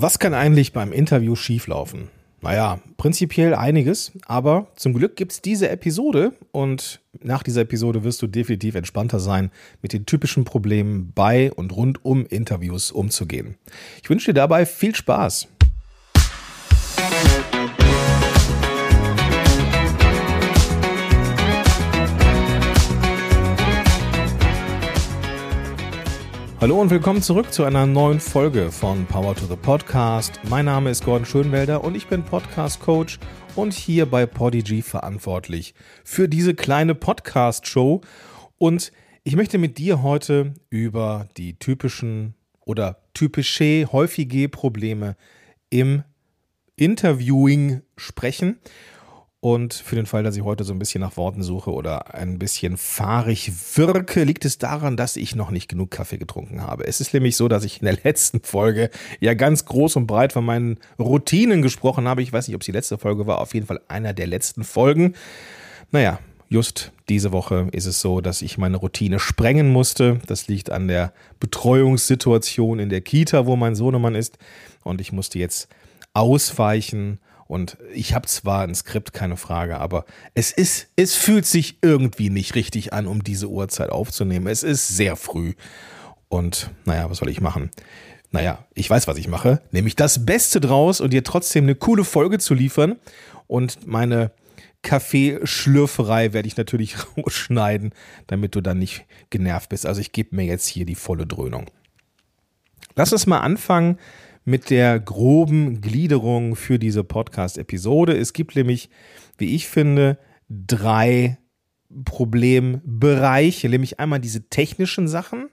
Was kann eigentlich beim Interview schieflaufen? Naja, prinzipiell einiges, aber zum Glück gibt es diese Episode und nach dieser Episode wirst du definitiv entspannter sein, mit den typischen Problemen bei und rund um Interviews umzugehen. Ich wünsche dir dabei viel Spaß. Hallo und willkommen zurück zu einer neuen Folge von Power to the Podcast. Mein Name ist Gordon Schönwelder und ich bin Podcast Coach und hier bei Podigy verantwortlich für diese kleine Podcast Show und ich möchte mit dir heute über die typischen oder typische häufige Probleme im Interviewing sprechen und für den Fall, dass ich heute so ein bisschen nach Worten suche oder ein bisschen fahrig wirke, liegt es daran, dass ich noch nicht genug Kaffee getrunken habe. Es ist nämlich so, dass ich in der letzten Folge ja ganz groß und breit von meinen Routinen gesprochen habe. Ich weiß nicht, ob es die letzte Folge war, auf jeden Fall einer der letzten Folgen. Naja, just diese Woche ist es so, dass ich meine Routine sprengen musste. Das liegt an der Betreuungssituation in der Kita, wo mein Sohnemann ist. Und ich musste jetzt ausweichen und ich habe zwar ein Skript, keine Frage, aber es ist, es fühlt sich irgendwie nicht richtig an, um diese Uhrzeit aufzunehmen. Es ist sehr früh. Und naja, was soll ich machen? Naja, ich weiß, was ich mache, nämlich das Beste draus und dir trotzdem eine coole Folge zu liefern. Und meine Kaffeeschlürferei werde ich natürlich rausschneiden, damit du dann nicht genervt bist. Also ich gebe mir jetzt hier die volle Dröhnung. Lass uns mal anfangen mit der groben Gliederung für diese Podcast-Episode. Es gibt nämlich, wie ich finde, drei Problembereiche, nämlich einmal diese technischen Sachen,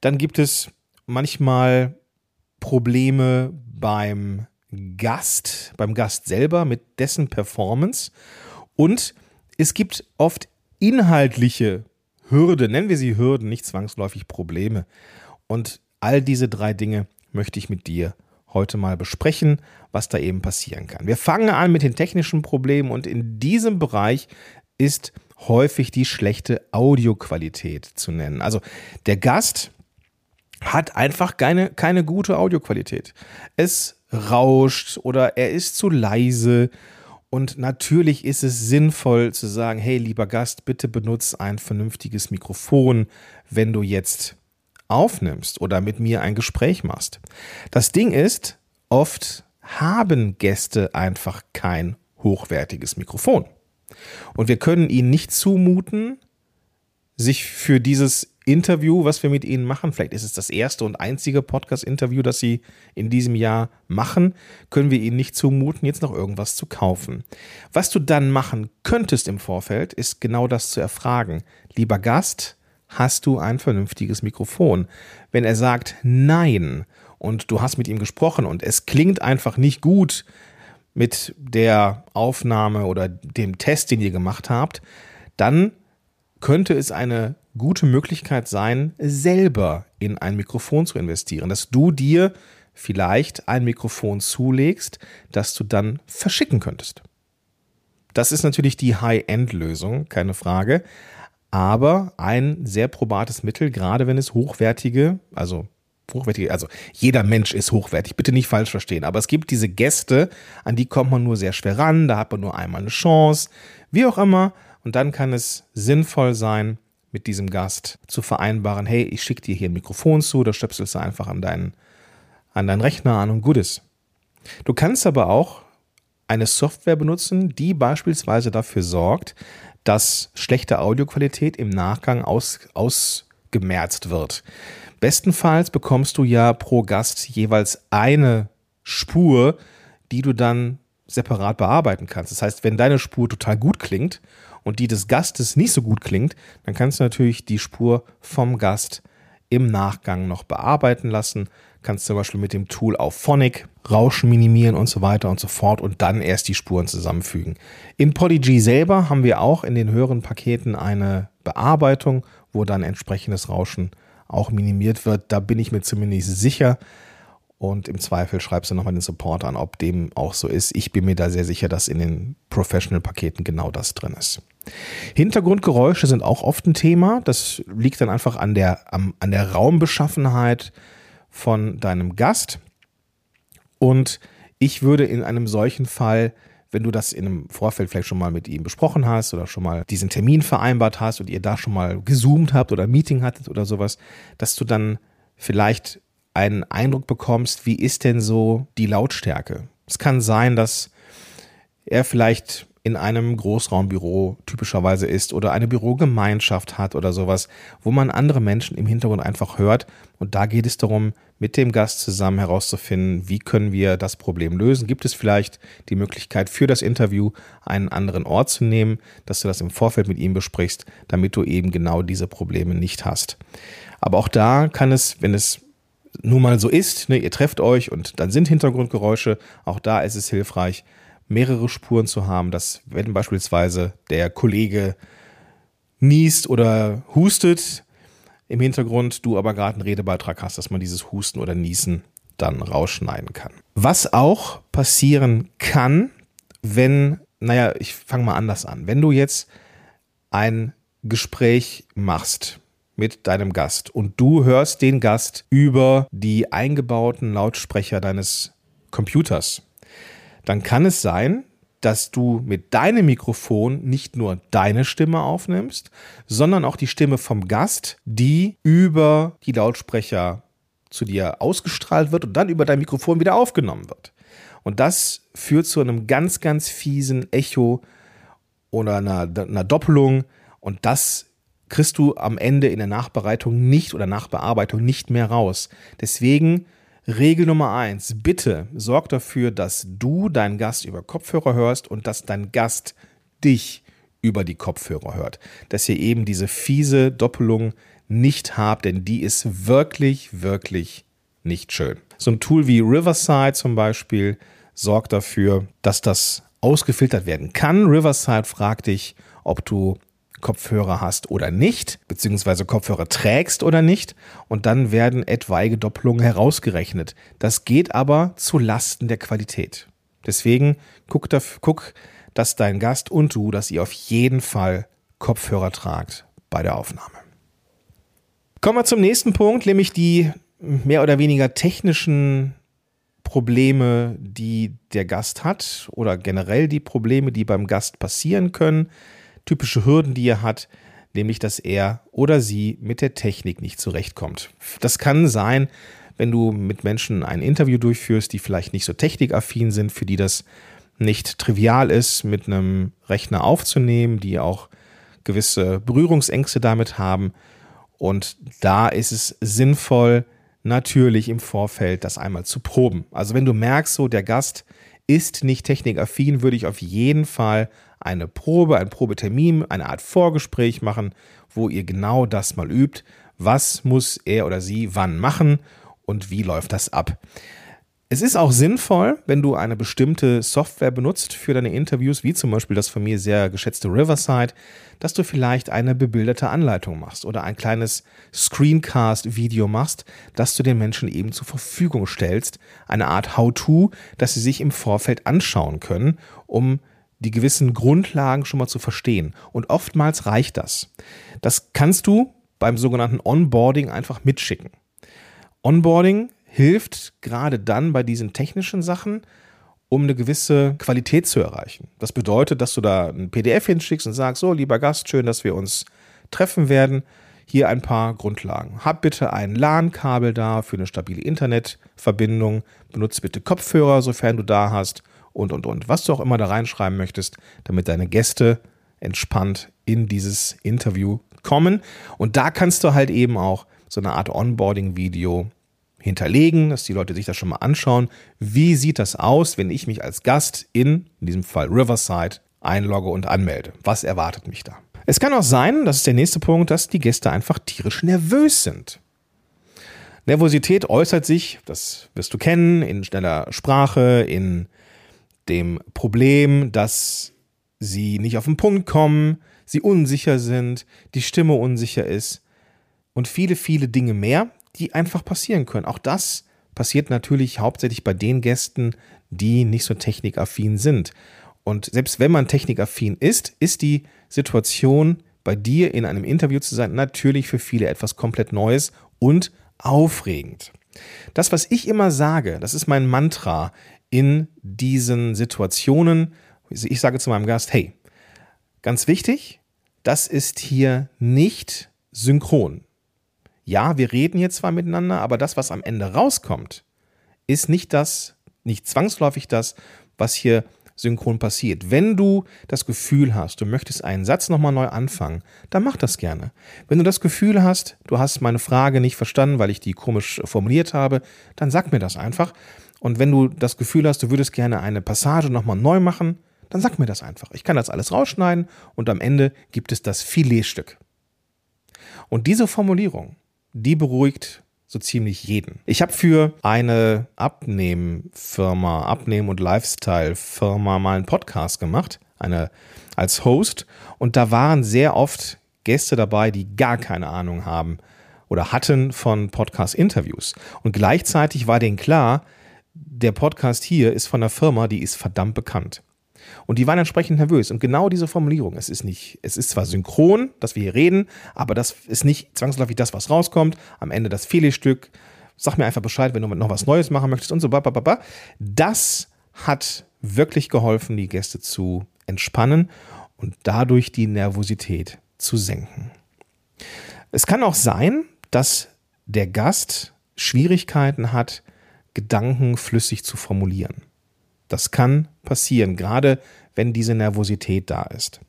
dann gibt es manchmal Probleme beim Gast, beim Gast selber mit dessen Performance und es gibt oft inhaltliche Hürden, nennen wir sie Hürden, nicht zwangsläufig Probleme. Und all diese drei Dinge möchte ich mit dir heute mal besprechen, was da eben passieren kann. Wir fangen an mit den technischen Problemen und in diesem Bereich ist häufig die schlechte Audioqualität zu nennen. Also der Gast hat einfach keine, keine gute Audioqualität. Es rauscht oder er ist zu leise. Und natürlich ist es sinnvoll zu sagen, hey lieber Gast, bitte benutze ein vernünftiges Mikrofon, wenn du jetzt aufnimmst oder mit mir ein Gespräch machst. Das Ding ist, oft haben Gäste einfach kein hochwertiges Mikrofon. Und wir können ihnen nicht zumuten, sich für dieses Interview, was wir mit ihnen machen, vielleicht ist es das erste und einzige Podcast-Interview, das sie in diesem Jahr machen, können wir ihnen nicht zumuten, jetzt noch irgendwas zu kaufen. Was du dann machen könntest im Vorfeld, ist genau das zu erfragen. Lieber Gast, hast du ein vernünftiges Mikrofon? Wenn er sagt nein und du hast mit ihm gesprochen und es klingt einfach nicht gut mit der Aufnahme oder dem Test, den ihr gemacht habt, dann könnte es eine gute Möglichkeit sein, selber in ein Mikrofon zu investieren, dass du dir vielleicht ein Mikrofon zulegst, das du dann verschicken könntest. Das ist natürlich die High-End-Lösung, keine Frage aber ein sehr probates Mittel, gerade wenn es hochwertige, also hochwertige, also jeder Mensch ist hochwertig, bitte nicht falsch verstehen, aber es gibt diese Gäste, an die kommt man nur sehr schwer ran, da hat man nur einmal eine Chance, wie auch immer, und dann kann es sinnvoll sein, mit diesem Gast zu vereinbaren, hey, ich schicke dir hier ein Mikrofon zu, da stöpselst du einfach an deinen, an deinen Rechner an und gut ist. Du kannst aber auch eine Software benutzen, die beispielsweise dafür sorgt, dass schlechte Audioqualität im Nachgang aus, ausgemerzt wird. Bestenfalls bekommst du ja pro Gast jeweils eine Spur, die du dann separat bearbeiten kannst. Das heißt, wenn deine Spur total gut klingt und die des Gastes nicht so gut klingt, dann kannst du natürlich die Spur vom Gast im Nachgang noch bearbeiten lassen. Kannst zum Beispiel mit dem Tool auf Phonic Rauschen minimieren und so weiter und so fort und dann erst die Spuren zusammenfügen. In Polyg selber haben wir auch in den höheren Paketen eine Bearbeitung, wo dann entsprechendes Rauschen auch minimiert wird. Da bin ich mir zumindest sicher. Und im Zweifel schreibst du nochmal den Support an, ob dem auch so ist. Ich bin mir da sehr sicher, dass in den Professional-Paketen genau das drin ist. Hintergrundgeräusche sind auch oft ein Thema. Das liegt dann einfach an der, an der Raumbeschaffenheit von deinem Gast. Und ich würde in einem solchen Fall wenn du das in einem Vorfeld vielleicht schon mal mit ihm besprochen hast oder schon mal diesen Termin vereinbart hast und ihr da schon mal gezoomt habt oder ein Meeting hattet oder sowas, dass du dann vielleicht einen Eindruck bekommst, wie ist denn so die Lautstärke? Es kann sein, dass er vielleicht in einem Großraumbüro typischerweise ist oder eine Bürogemeinschaft hat oder sowas, wo man andere Menschen im Hintergrund einfach hört. Und da geht es darum, mit dem Gast zusammen herauszufinden, wie können wir das Problem lösen. Gibt es vielleicht die Möglichkeit für das Interview einen anderen Ort zu nehmen, dass du das im Vorfeld mit ihm besprichst, damit du eben genau diese Probleme nicht hast. Aber auch da kann es, wenn es nun mal so ist, ne, ihr trefft euch und dann sind Hintergrundgeräusche, auch da ist es hilfreich, mehrere Spuren zu haben, dass wenn beispielsweise der Kollege niest oder hustet im Hintergrund, du aber gerade einen Redebeitrag hast, dass man dieses Husten oder Niesen dann rausschneiden kann. Was auch passieren kann, wenn, naja, ich fange mal anders an. Wenn du jetzt ein Gespräch machst mit deinem Gast und du hörst den Gast über die eingebauten Lautsprecher deines Computers dann kann es sein, dass du mit deinem Mikrofon nicht nur deine Stimme aufnimmst, sondern auch die Stimme vom Gast, die über die Lautsprecher zu dir ausgestrahlt wird und dann über dein Mikrofon wieder aufgenommen wird. Und das führt zu einem ganz, ganz fiesen Echo oder einer, einer Doppelung und das kriegst du am Ende in der Nachbereitung nicht oder Nachbearbeitung nicht mehr raus. Deswegen Regel Nummer eins, bitte sorg dafür, dass du deinen Gast über Kopfhörer hörst und dass dein Gast dich über die Kopfhörer hört. Dass ihr eben diese fiese Doppelung nicht habt, denn die ist wirklich, wirklich nicht schön. So ein Tool wie Riverside zum Beispiel sorgt dafür, dass das ausgefiltert werden kann. Riverside fragt dich, ob du Kopfhörer hast oder nicht, beziehungsweise Kopfhörer trägst oder nicht. Und dann werden etwaige Doppelungen herausgerechnet. Das geht aber zu Lasten der Qualität. Deswegen guck, guck, dass dein Gast und du, dass ihr auf jeden Fall Kopfhörer tragt bei der Aufnahme. Kommen wir zum nächsten Punkt, nämlich die mehr oder weniger technischen Probleme, die der Gast hat oder generell die Probleme, die beim Gast passieren können typische Hürden, die er hat, nämlich dass er oder sie mit der Technik nicht zurechtkommt. Das kann sein, wenn du mit Menschen ein Interview durchführst, die vielleicht nicht so technikaffin sind, für die das nicht trivial ist, mit einem Rechner aufzunehmen, die auch gewisse Berührungsängste damit haben. Und da ist es sinnvoll, natürlich im Vorfeld das einmal zu proben. Also wenn du merkst, so der Gast ist nicht technikaffin, würde ich auf jeden Fall eine Probe, ein Probetermin, eine Art Vorgespräch machen, wo ihr genau das mal übt. Was muss er oder sie wann machen und wie läuft das ab? Es ist auch sinnvoll, wenn du eine bestimmte Software benutzt für deine Interviews, wie zum Beispiel das von mir sehr geschätzte Riverside, dass du vielleicht eine bebilderte Anleitung machst oder ein kleines Screencast-Video machst, das du den Menschen eben zur Verfügung stellst. Eine Art How-To, dass sie sich im Vorfeld anschauen können, um die gewissen Grundlagen schon mal zu verstehen. Und oftmals reicht das. Das kannst du beim sogenannten Onboarding einfach mitschicken. Onboarding hilft gerade dann bei diesen technischen Sachen, um eine gewisse Qualität zu erreichen. Das bedeutet, dass du da ein PDF hinschickst und sagst, so, lieber Gast, schön, dass wir uns treffen werden. Hier ein paar Grundlagen. Hab bitte ein LAN-Kabel da für eine stabile Internetverbindung. Benutze bitte Kopfhörer, sofern du da hast und, und, und. Was du auch immer da reinschreiben möchtest, damit deine Gäste entspannt in dieses Interview kommen. Und da kannst du halt eben auch so eine Art Onboarding-Video hinterlegen, dass die Leute sich das schon mal anschauen. Wie sieht das aus, wenn ich mich als Gast in, in diesem Fall Riverside, einlogge und anmelde? Was erwartet mich da? Es kann auch sein, das ist der nächste Punkt, dass die Gäste einfach tierisch nervös sind. Nervosität äußert sich, das wirst du kennen, in schneller Sprache, in dem Problem, dass sie nicht auf den Punkt kommen, sie unsicher sind, die Stimme unsicher ist und viele, viele Dinge mehr, die einfach passieren können. Auch das passiert natürlich hauptsächlich bei den Gästen, die nicht so technikaffin sind. Und selbst wenn man technikaffin ist, ist die Situation, bei dir in einem Interview zu sein, natürlich für viele etwas komplett Neues und aufregend. Das, was ich immer sage, das ist mein Mantra in diesen Situationen. Ich sage zu meinem Gast, hey, ganz wichtig, das ist hier nicht synchron. Ja, wir reden hier zwar miteinander, aber das, was am Ende rauskommt, ist nicht das, nicht zwangsläufig das, was hier synchron passiert. Wenn du das Gefühl hast, du möchtest einen Satz nochmal neu anfangen, dann mach das gerne. Wenn du das Gefühl hast, du hast meine Frage nicht verstanden, weil ich die komisch formuliert habe, dann sag mir das einfach. Und wenn du das Gefühl hast, du würdest gerne eine Passage nochmal neu machen, dann sag mir das einfach. Ich kann das alles rausschneiden und am Ende gibt es das Filetstück. Und diese Formulierung, die beruhigt so ziemlich jeden. Ich habe für eine Abnehmfirma, Abnehmen- und Lifestyle-Firma mal einen Podcast gemacht, eine als Host, und da waren sehr oft Gäste dabei, die gar keine Ahnung haben oder hatten von Podcast-Interviews. Und gleichzeitig war denen klar, der Podcast hier ist von einer Firma, die ist verdammt bekannt. Und die waren entsprechend nervös. Und genau diese Formulierung, es ist nicht, es ist zwar synchron, dass wir hier reden, aber das ist nicht zwangsläufig das, was rauskommt. Am Ende das Fehlstück. Sag mir einfach Bescheid, wenn du noch was Neues machen möchtest und so. Babababa. Das hat wirklich geholfen, die Gäste zu entspannen und dadurch die Nervosität zu senken. Es kann auch sein, dass der Gast Schwierigkeiten hat, Gedanken flüssig zu formulieren. Das kann passieren, gerade wenn diese Nervosität da ist.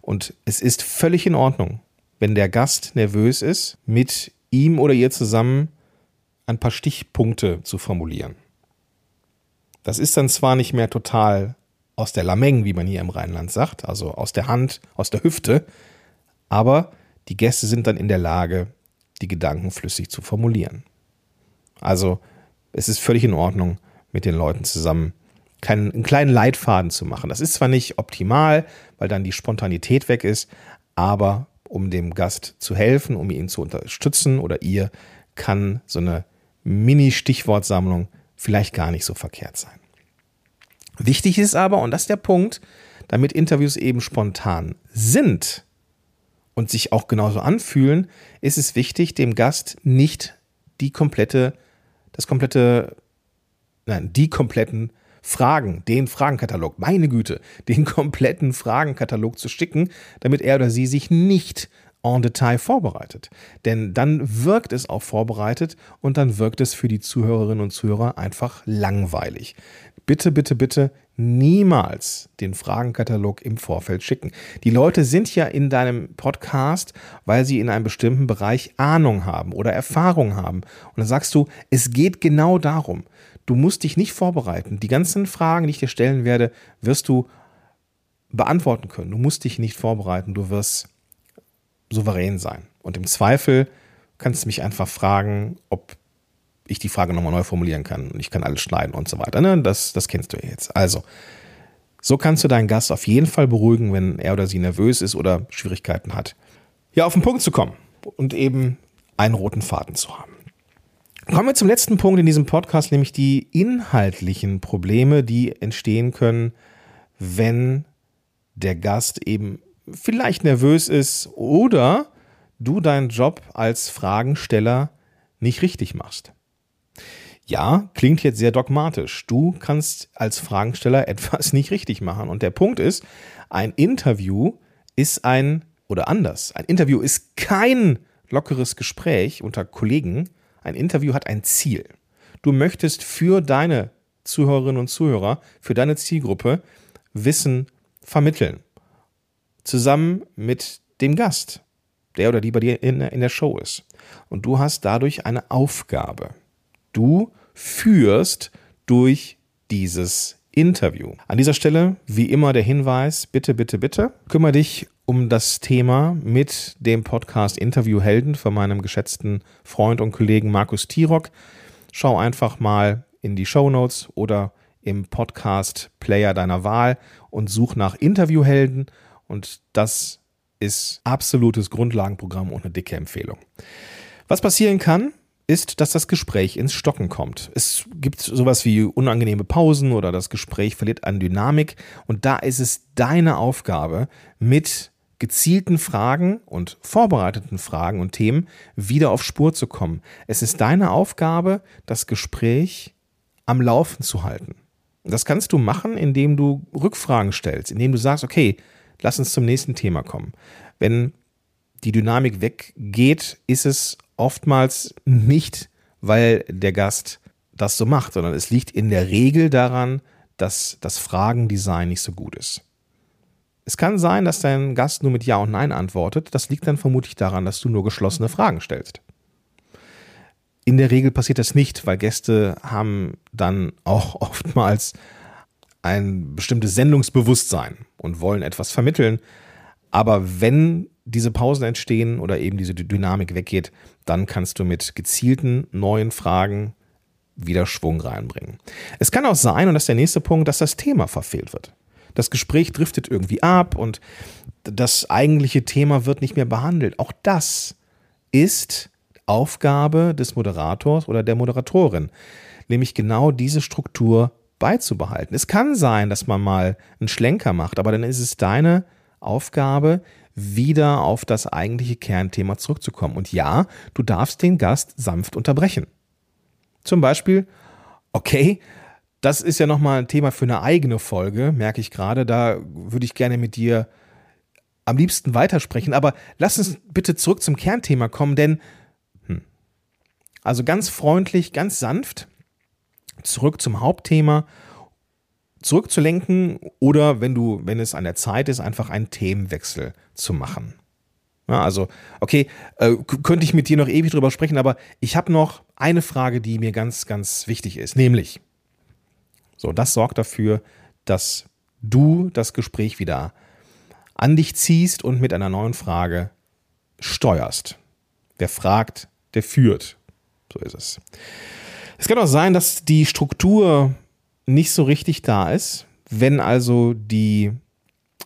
Und es ist völlig in Ordnung, wenn der Gast nervös ist, mit ihm oder ihr zusammen ein paar Stichpunkte zu formulieren. Das ist dann zwar nicht mehr total aus der Lameng, wie man hier im Rheinland sagt, also aus der Hand, aus der Hüfte, aber die Gäste sind dann in der Lage, die Gedanken flüssig zu formulieren. Also es ist völlig in Ordnung, mit den Leuten zusammen keinen, einen kleinen Leitfaden zu machen. Das ist zwar nicht optimal, weil dann die Spontanität weg ist, aber um dem Gast zu helfen, um ihn zu unterstützen oder ihr, kann so eine Mini-Stichwortsammlung vielleicht gar nicht so verkehrt sein. Wichtig ist aber, und das ist der Punkt, damit Interviews eben spontan sind und sich auch genauso anfühlen, ist es wichtig, dem Gast nicht die komplette, das komplette, nein, die kompletten Fragen, den Fragenkatalog, meine Güte, den kompletten Fragenkatalog zu schicken, damit er oder sie sich nicht en Detail vorbereitet. Denn dann wirkt es auch vorbereitet und dann wirkt es für die Zuhörerinnen und Zuhörer einfach langweilig. Bitte, bitte, bitte niemals den Fragenkatalog im Vorfeld schicken. Die Leute sind ja in deinem Podcast, weil sie in einem bestimmten Bereich Ahnung haben oder Erfahrung haben. Und dann sagst du, es geht genau darum. Du musst dich nicht vorbereiten. Die ganzen Fragen, die ich dir stellen werde, wirst du beantworten können. Du musst dich nicht vorbereiten. Du wirst souverän sein. Und im Zweifel kannst du mich einfach fragen, ob ich die Frage nochmal neu formulieren kann. Und ich kann alles schneiden und so weiter. Ne? Das, das kennst du ja jetzt. Also, so kannst du deinen Gast auf jeden Fall beruhigen, wenn er oder sie nervös ist oder Schwierigkeiten hat. Ja, auf den Punkt zu kommen und eben einen roten Faden zu haben. Kommen wir zum letzten Punkt in diesem Podcast, nämlich die inhaltlichen Probleme, die entstehen können, wenn der Gast eben vielleicht nervös ist oder du deinen Job als Fragensteller nicht richtig machst. Ja, klingt jetzt sehr dogmatisch. Du kannst als Fragensteller etwas nicht richtig machen. Und der Punkt ist, ein Interview ist ein, oder anders, ein Interview ist kein lockeres Gespräch unter Kollegen, ein Interview hat ein Ziel. Du möchtest für deine Zuhörerinnen und Zuhörer, für deine Zielgruppe Wissen vermitteln. Zusammen mit dem Gast, der oder die bei dir in, in der Show ist. Und du hast dadurch eine Aufgabe. Du führst durch dieses Interview. An dieser Stelle, wie immer, der Hinweis, bitte, bitte, bitte, kümmere dich um das Thema mit dem Podcast Interviewhelden von meinem geschätzten Freund und Kollegen Markus Tirock. Schau einfach mal in die Show Notes oder im Podcast Player deiner Wahl und such nach Interviewhelden und das ist absolutes Grundlagenprogramm und eine dicke Empfehlung. Was passieren kann, ist, dass das Gespräch ins Stocken kommt. Es gibt sowas wie unangenehme Pausen oder das Gespräch verliert an Dynamik und da ist es deine Aufgabe, mit gezielten Fragen und vorbereiteten Fragen und Themen wieder auf Spur zu kommen. Es ist deine Aufgabe, das Gespräch am Laufen zu halten. Das kannst du machen, indem du Rückfragen stellst, indem du sagst, okay, lass uns zum nächsten Thema kommen. Wenn die Dynamik weggeht, ist es oftmals nicht, weil der Gast das so macht, sondern es liegt in der Regel daran, dass das Fragendesign nicht so gut ist. Es kann sein, dass dein Gast nur mit Ja und Nein antwortet. Das liegt dann vermutlich daran, dass du nur geschlossene Fragen stellst. In der Regel passiert das nicht, weil Gäste haben dann auch oftmals ein bestimmtes Sendungsbewusstsein und wollen etwas vermitteln. Aber wenn diese Pausen entstehen oder eben diese Dynamik weggeht, dann kannst du mit gezielten neuen Fragen wieder Schwung reinbringen. Es kann auch sein, und das ist der nächste Punkt, dass das Thema verfehlt wird. Das Gespräch driftet irgendwie ab und das eigentliche Thema wird nicht mehr behandelt. Auch das ist Aufgabe des Moderators oder der Moderatorin, nämlich genau diese Struktur beizubehalten. Es kann sein, dass man mal einen Schlenker macht, aber dann ist es deine Aufgabe, wieder auf das eigentliche Kernthema zurückzukommen. Und ja, du darfst den Gast sanft unterbrechen. Zum Beispiel, okay, das ist ja nochmal ein Thema für eine eigene Folge, merke ich gerade. Da würde ich gerne mit dir am liebsten weitersprechen. Aber lass uns bitte zurück zum Kernthema kommen, denn, hm, also ganz freundlich, ganz sanft, zurück zum Hauptthema, zurückzulenken oder wenn du, wenn es an der Zeit ist, einfach einen Themenwechsel zu machen. Ja, also, okay, äh, könnte ich mit dir noch ewig drüber sprechen, aber ich habe noch eine Frage, die mir ganz, ganz wichtig ist, nämlich, so, das sorgt dafür, dass du das Gespräch wieder an dich ziehst und mit einer neuen Frage steuerst. Wer fragt, der führt. So ist es. Es kann auch sein, dass die Struktur nicht so richtig da ist. Wenn also die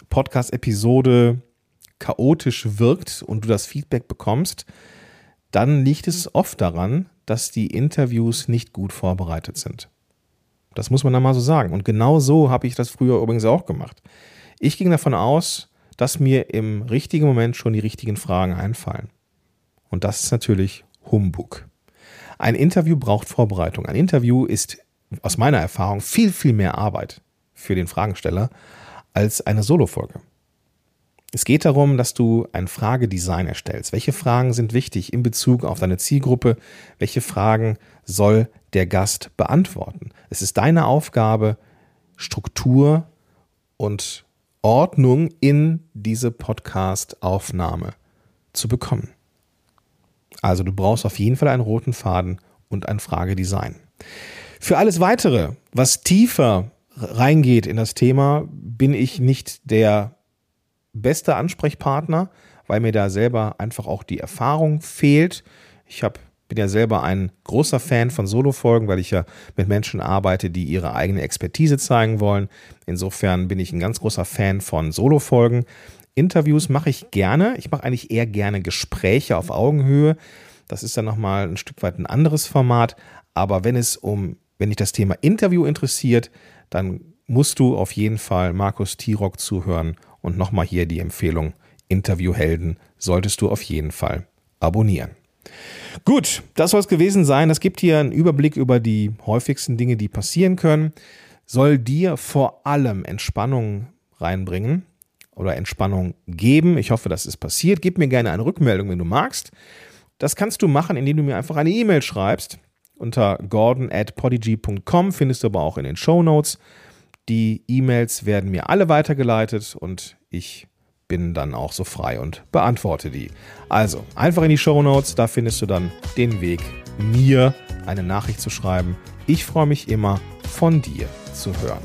Podcast-Episode chaotisch wirkt und du das Feedback bekommst, dann liegt es oft daran, dass die Interviews nicht gut vorbereitet sind. Das muss man dann mal so sagen. Und genau so habe ich das früher übrigens auch gemacht. Ich ging davon aus, dass mir im richtigen Moment schon die richtigen Fragen einfallen. Und das ist natürlich Humbug. Ein Interview braucht Vorbereitung. Ein Interview ist aus meiner Erfahrung viel, viel mehr Arbeit für den Fragensteller als eine Solo-Folge. Es geht darum, dass du ein Fragedesign erstellst. Welche Fragen sind wichtig in Bezug auf deine Zielgruppe? Welche Fragen soll der Gast beantworten? Es ist deine Aufgabe, Struktur und Ordnung in diese Podcast-Aufnahme zu bekommen. Also du brauchst auf jeden Fall einen roten Faden und ein Fragedesign. Für alles weitere, was tiefer reingeht in das Thema, bin ich nicht der beste Ansprechpartner, weil mir da selber einfach auch die Erfahrung fehlt. Ich hab, bin ja selber ein großer Fan von Solo-Folgen, weil ich ja mit Menschen arbeite, die ihre eigene Expertise zeigen wollen. Insofern bin ich ein ganz großer Fan von Solo-Folgen. Interviews mache ich gerne. Ich mache eigentlich eher gerne Gespräche auf Augenhöhe. Das ist dann nochmal ein Stück weit ein anderes Format. Aber wenn es um, wenn dich das Thema Interview interessiert, dann musst du auf jeden Fall Markus Tirock zuhören und nochmal hier die Empfehlung, Interviewhelden solltest du auf jeden Fall abonnieren. Gut, das soll es gewesen sein. Das gibt hier einen Überblick über die häufigsten Dinge, die passieren können. Soll dir vor allem Entspannung reinbringen oder Entspannung geben. Ich hoffe, das ist passiert. Gib mir gerne eine Rückmeldung, wenn du magst. Das kannst du machen, indem du mir einfach eine E-Mail schreibst. Unter gordon at podigy.com findest du aber auch in den Show Notes. Die E-Mails werden mir alle weitergeleitet und ich bin dann auch so frei und beantworte die. Also einfach in die Show Notes, da findest du dann den Weg, mir eine Nachricht zu schreiben. Ich freue mich immer, von dir zu hören.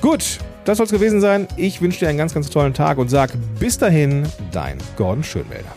Gut, das soll es gewesen sein. Ich wünsche dir einen ganz, ganz tollen Tag und sag bis dahin, dein Gordon Schönwälder.